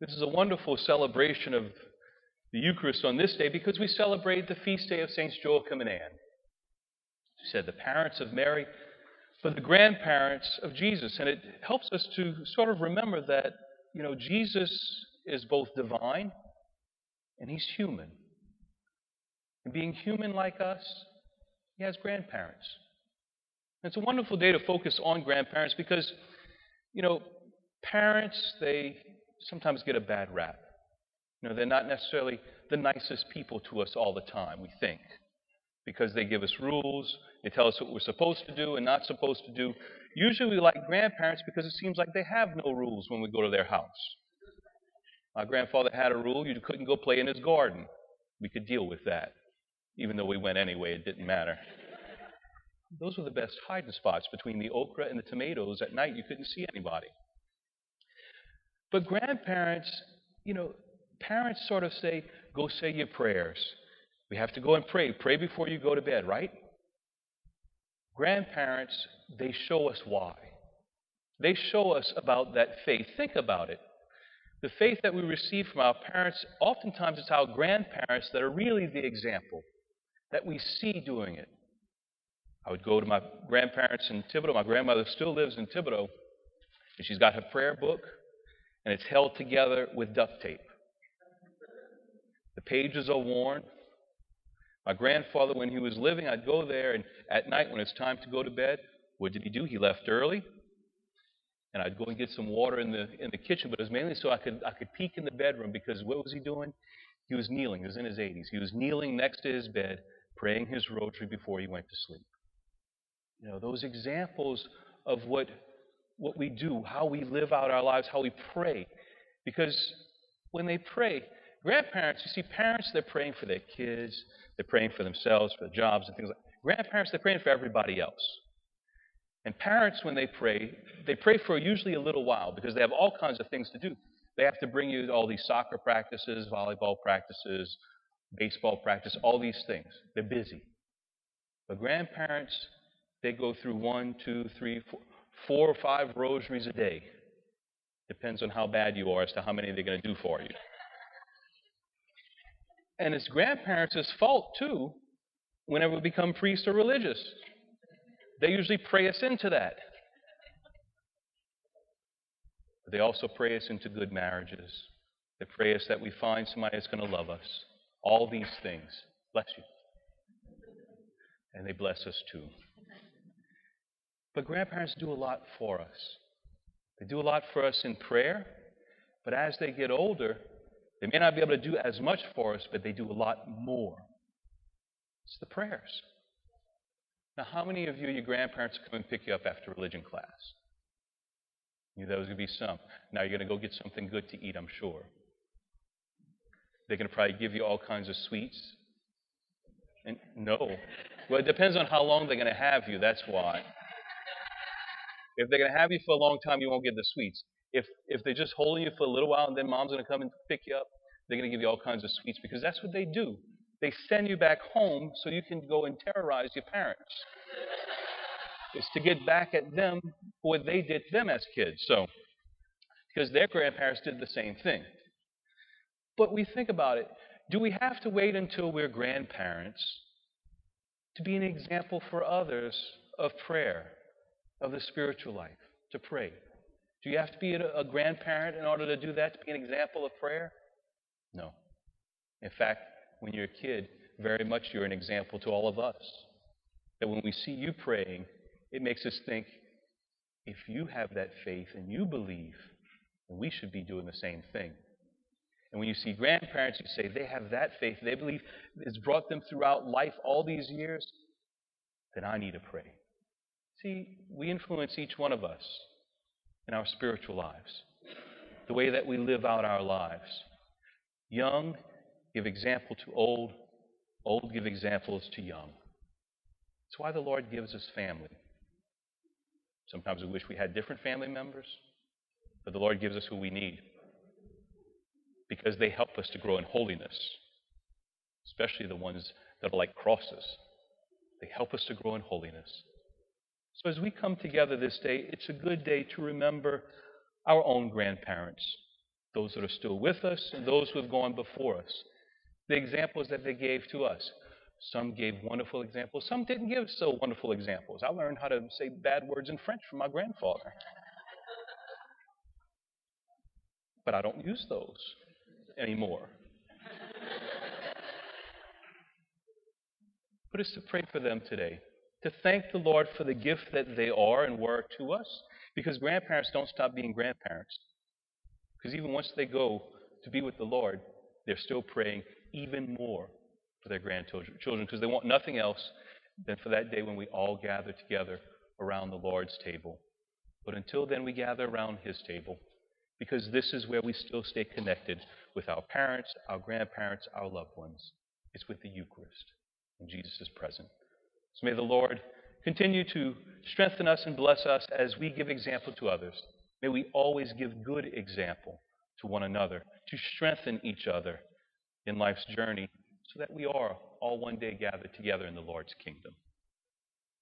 This is a wonderful celebration of the Eucharist on this day because we celebrate the feast day of Saints Joachim and Anne. She said the parents of Mary, but the grandparents of Jesus. And it helps us to sort of remember that, you know, Jesus is both divine and he's human. And being human like us, he has grandparents. And it's a wonderful day to focus on grandparents because, you know, parents, they sometimes get a bad rap. You know, they're not necessarily the nicest people to us all the time, we think, because they give us rules, they tell us what we're supposed to do and not supposed to do. Usually we like grandparents because it seems like they have no rules when we go to their house. My grandfather had a rule you couldn't go play in his garden. We could deal with that. Even though we went anyway, it didn't matter. Those were the best hiding spots between the okra and the tomatoes. At night, you couldn't see anybody. But grandparents, you know, parents sort of say, go say your prayers. We have to go and pray. Pray before you go to bed, right? Grandparents, they show us why. They show us about that faith. Think about it. The faith that we receive from our parents, oftentimes it's our grandparents that are really the example, that we see doing it. I would go to my grandparents in Thibodaux. My grandmother still lives in Thibodaux, and she's got her prayer book, and it's held together with duct tape. The pages are worn. My grandfather, when he was living, I'd go there, and at night when it's time to go to bed, what did he do? He left early, and I'd go and get some water in the in the kitchen, but it was mainly so I could I could peek in the bedroom because what was he doing? He was kneeling. He was in his 80s. He was kneeling next to his bed, praying his rosary before he went to sleep. You know, those examples of what what we do, how we live out our lives, how we pray. Because when they pray, grandparents, you see, parents, they're praying for their kids, they're praying for themselves, for jobs and things like that. Grandparents, they're praying for everybody else. And parents, when they pray, they pray for usually a little while because they have all kinds of things to do. They have to bring you all these soccer practices, volleyball practices, baseball practice, all these things. They're busy. But grandparents, they go through one, two, three, four, four or five rosaries a day. Depends on how bad you are as to how many they're going to do for you. And it's grandparents' fault, too, whenever we become priests or religious. They usually pray us into that. But they also pray us into good marriages. They pray us that we find somebody that's going to love us. All these things. Bless you. And they bless us too. But grandparents do a lot for us. They do a lot for us in prayer, but as they get older, they may not be able to do as much for us, but they do a lot more. It's the prayers. Now, how many of you, your grandparents, come and pick you up after religion class? You knew there was going to be some. Now you're going to go get something good to eat, I'm sure. They're going to probably give you all kinds of sweets. And no. Well, it depends on how long they're going to have you. That's why. If they're going to have you for a long time, you won't get the sweets. If if they're just holding you for a little while and then mom's going to come and pick you up, they're going to give you all kinds of sweets because that's what they do. They send you back home so you can go and terrorize your parents. it's to get back at them for what they did to them as kids. So, because their grandparents did the same thing. But we think about it do we have to wait until we're grandparents to be an example for others of prayer, of the spiritual life, to pray? Do you have to be a, grandparent in order to do that, to be an example of prayer? No. In fact, when you're a kid, very much you're an example to all of us. That when we see you praying, it makes us think if you have that faith and you believe, then we should be doing the same thing. And when you see grandparents, you say they have that faith, they believe it's brought them throughout life all these years, then I need to pray. See, we influence each one of us in our spiritual lives, the way that we live out our lives. Young give example to old, old give examples to young. That's why the Lord gives us family. Sometimes we wish we had different family members, but the Lord gives us who we need because they help us to grow in holiness, especially the ones that are like crosses. They help us to grow in holiness. So as we come together this day, it's a good day to remember our own grandparents those that are still with us, and those who have gone before us. The examples that they gave to us. Some gave wonderful examples, some didn't give so wonderful examples. I learned how to say bad words in French from my grandfather. But I don't use those anymore. but it's to pray for them today, to thank the Lord for the gift that they are and were to us, because grandparents don't stop being grandparents. Because even once they go to be with the Lord, they're still praying even more for their grandchildren because they want nothing else than for that day when we all gather together around the Lord's table. But until then, we gather around His table because this is where we still stay connected with our parents, our grandparents, our loved ones. It's with the Eucharist, and Jesus is present. So may the Lord continue to strengthen us and bless us as we give example to others. May we always give good example to one another, to strengthen each other in life's journey, so that we are all one day gathered together in the Lord's kingdom.